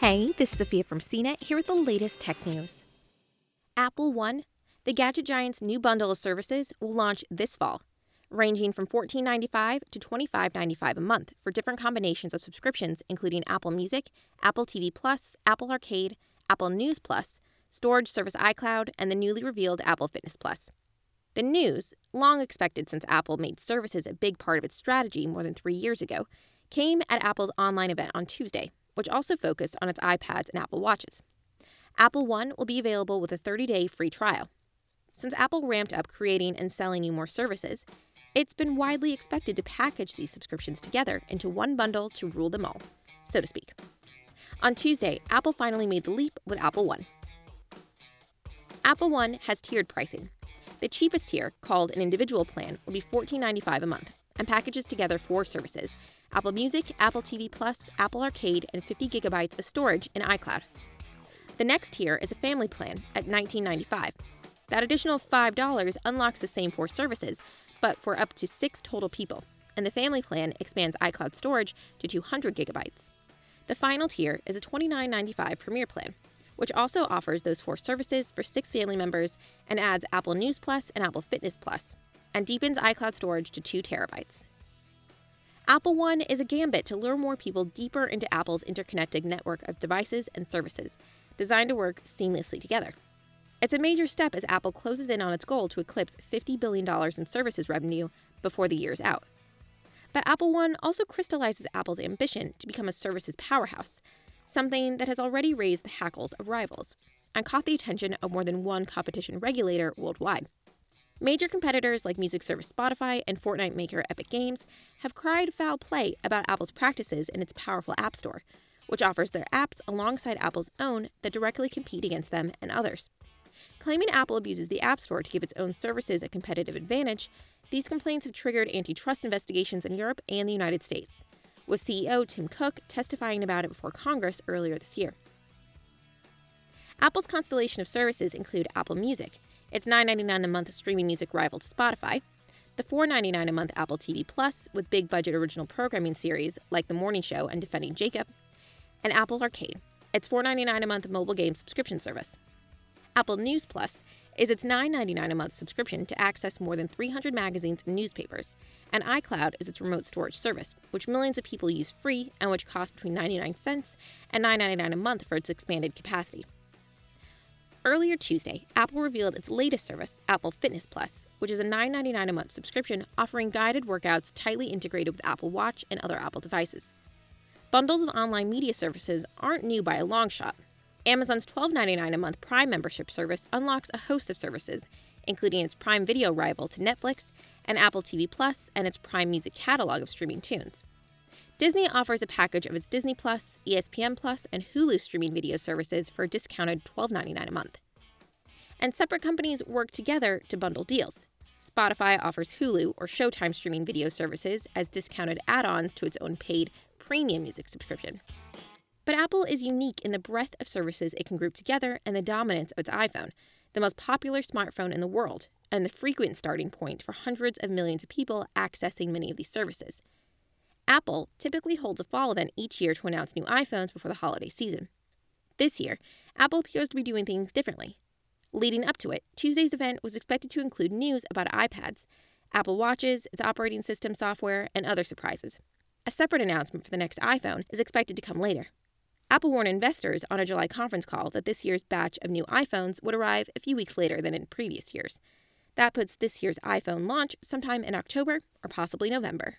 Hey, this is Sophia from CNET here with the latest tech news. Apple One, the Gadget Giant's new bundle of services, will launch this fall, ranging from $14.95 to $25.95 a month for different combinations of subscriptions, including Apple Music, Apple TV Plus, Apple Arcade, Apple News Plus, storage service iCloud, and the newly revealed Apple Fitness Plus. The news, long expected since Apple made services a big part of its strategy more than three years ago, came at Apple's online event on Tuesday, which also focused on its iPads and Apple Watches. Apple One will be available with a 30 day free trial. Since Apple ramped up creating and selling you more services, it's been widely expected to package these subscriptions together into one bundle to rule them all, so to speak. On Tuesday, Apple finally made the leap with Apple One. Apple One has tiered pricing. The cheapest tier, called an individual plan, will be $14.95 a month and packages together four services Apple Music, Apple TV Plus, Apple Arcade, and 50 gigabytes of storage in iCloud. The next tier is a family plan at $19.95. That additional $5 unlocks the same four services, but for up to six total people, and the family plan expands iCloud storage to 200 gigabytes. The final tier is a $29.95 Premier plan, which also offers those four services for six family members and adds Apple News Plus and Apple Fitness Plus, and deepens iCloud storage to 2 terabytes. Apple One is a gambit to lure more people deeper into Apple's interconnected network of devices and services, designed to work seamlessly together. It's a major step as Apple closes in on its goal to eclipse $50 billion in services revenue before the year's out. But Apple One also crystallizes Apple's ambition to become a services powerhouse, something that has already raised the hackles of rivals and caught the attention of more than one competition regulator worldwide. Major competitors like music service Spotify and Fortnite maker Epic Games have cried foul play about Apple's practices in its powerful App Store, which offers their apps alongside Apple's own that directly compete against them and others. Claiming Apple abuses the App Store to give its own services a competitive advantage, these complaints have triggered antitrust investigations in Europe and the United States, with CEO Tim Cook testifying about it before Congress earlier this year. Apple's constellation of services include Apple Music, it's $9.99 a month streaming music rival to Spotify. The $4.99 a month Apple TV Plus with big budget original programming series like The Morning Show and Defending Jacob. And Apple Arcade. It's $4.99 a month mobile game subscription service. Apple News Plus is its $9.99 a month subscription to access more than 300 magazines and newspapers, and iCloud is its remote storage service, which millions of people use free and which costs between 99 cents and $9.99 a month for its expanded capacity. Earlier Tuesday, Apple revealed its latest service, Apple Fitness Plus, which is a $9.99 a month subscription offering guided workouts tightly integrated with Apple Watch and other Apple devices. Bundles of online media services aren't new by a long shot. Amazon's $12.99 a month Prime membership service unlocks a host of services, including its Prime Video rival to Netflix and Apple TV Plus and its Prime Music catalog of streaming tunes. Disney offers a package of its Disney Plus, ESPN Plus, and Hulu streaming video services for a discounted $12.99 a month. And separate companies work together to bundle deals. Spotify offers Hulu or Showtime streaming video services as discounted add ons to its own paid premium music subscription. But Apple is unique in the breadth of services it can group together and the dominance of its iPhone, the most popular smartphone in the world, and the frequent starting point for hundreds of millions of people accessing many of these services. Apple typically holds a fall event each year to announce new iPhones before the holiday season. This year, Apple appears to be doing things differently. Leading up to it, Tuesday's event was expected to include news about iPads, Apple Watches, its operating system software, and other surprises. A separate announcement for the next iPhone is expected to come later. Apple warned investors on a July conference call that this year's batch of new iPhones would arrive a few weeks later than in previous years. That puts this year's iPhone launch sometime in October or possibly November.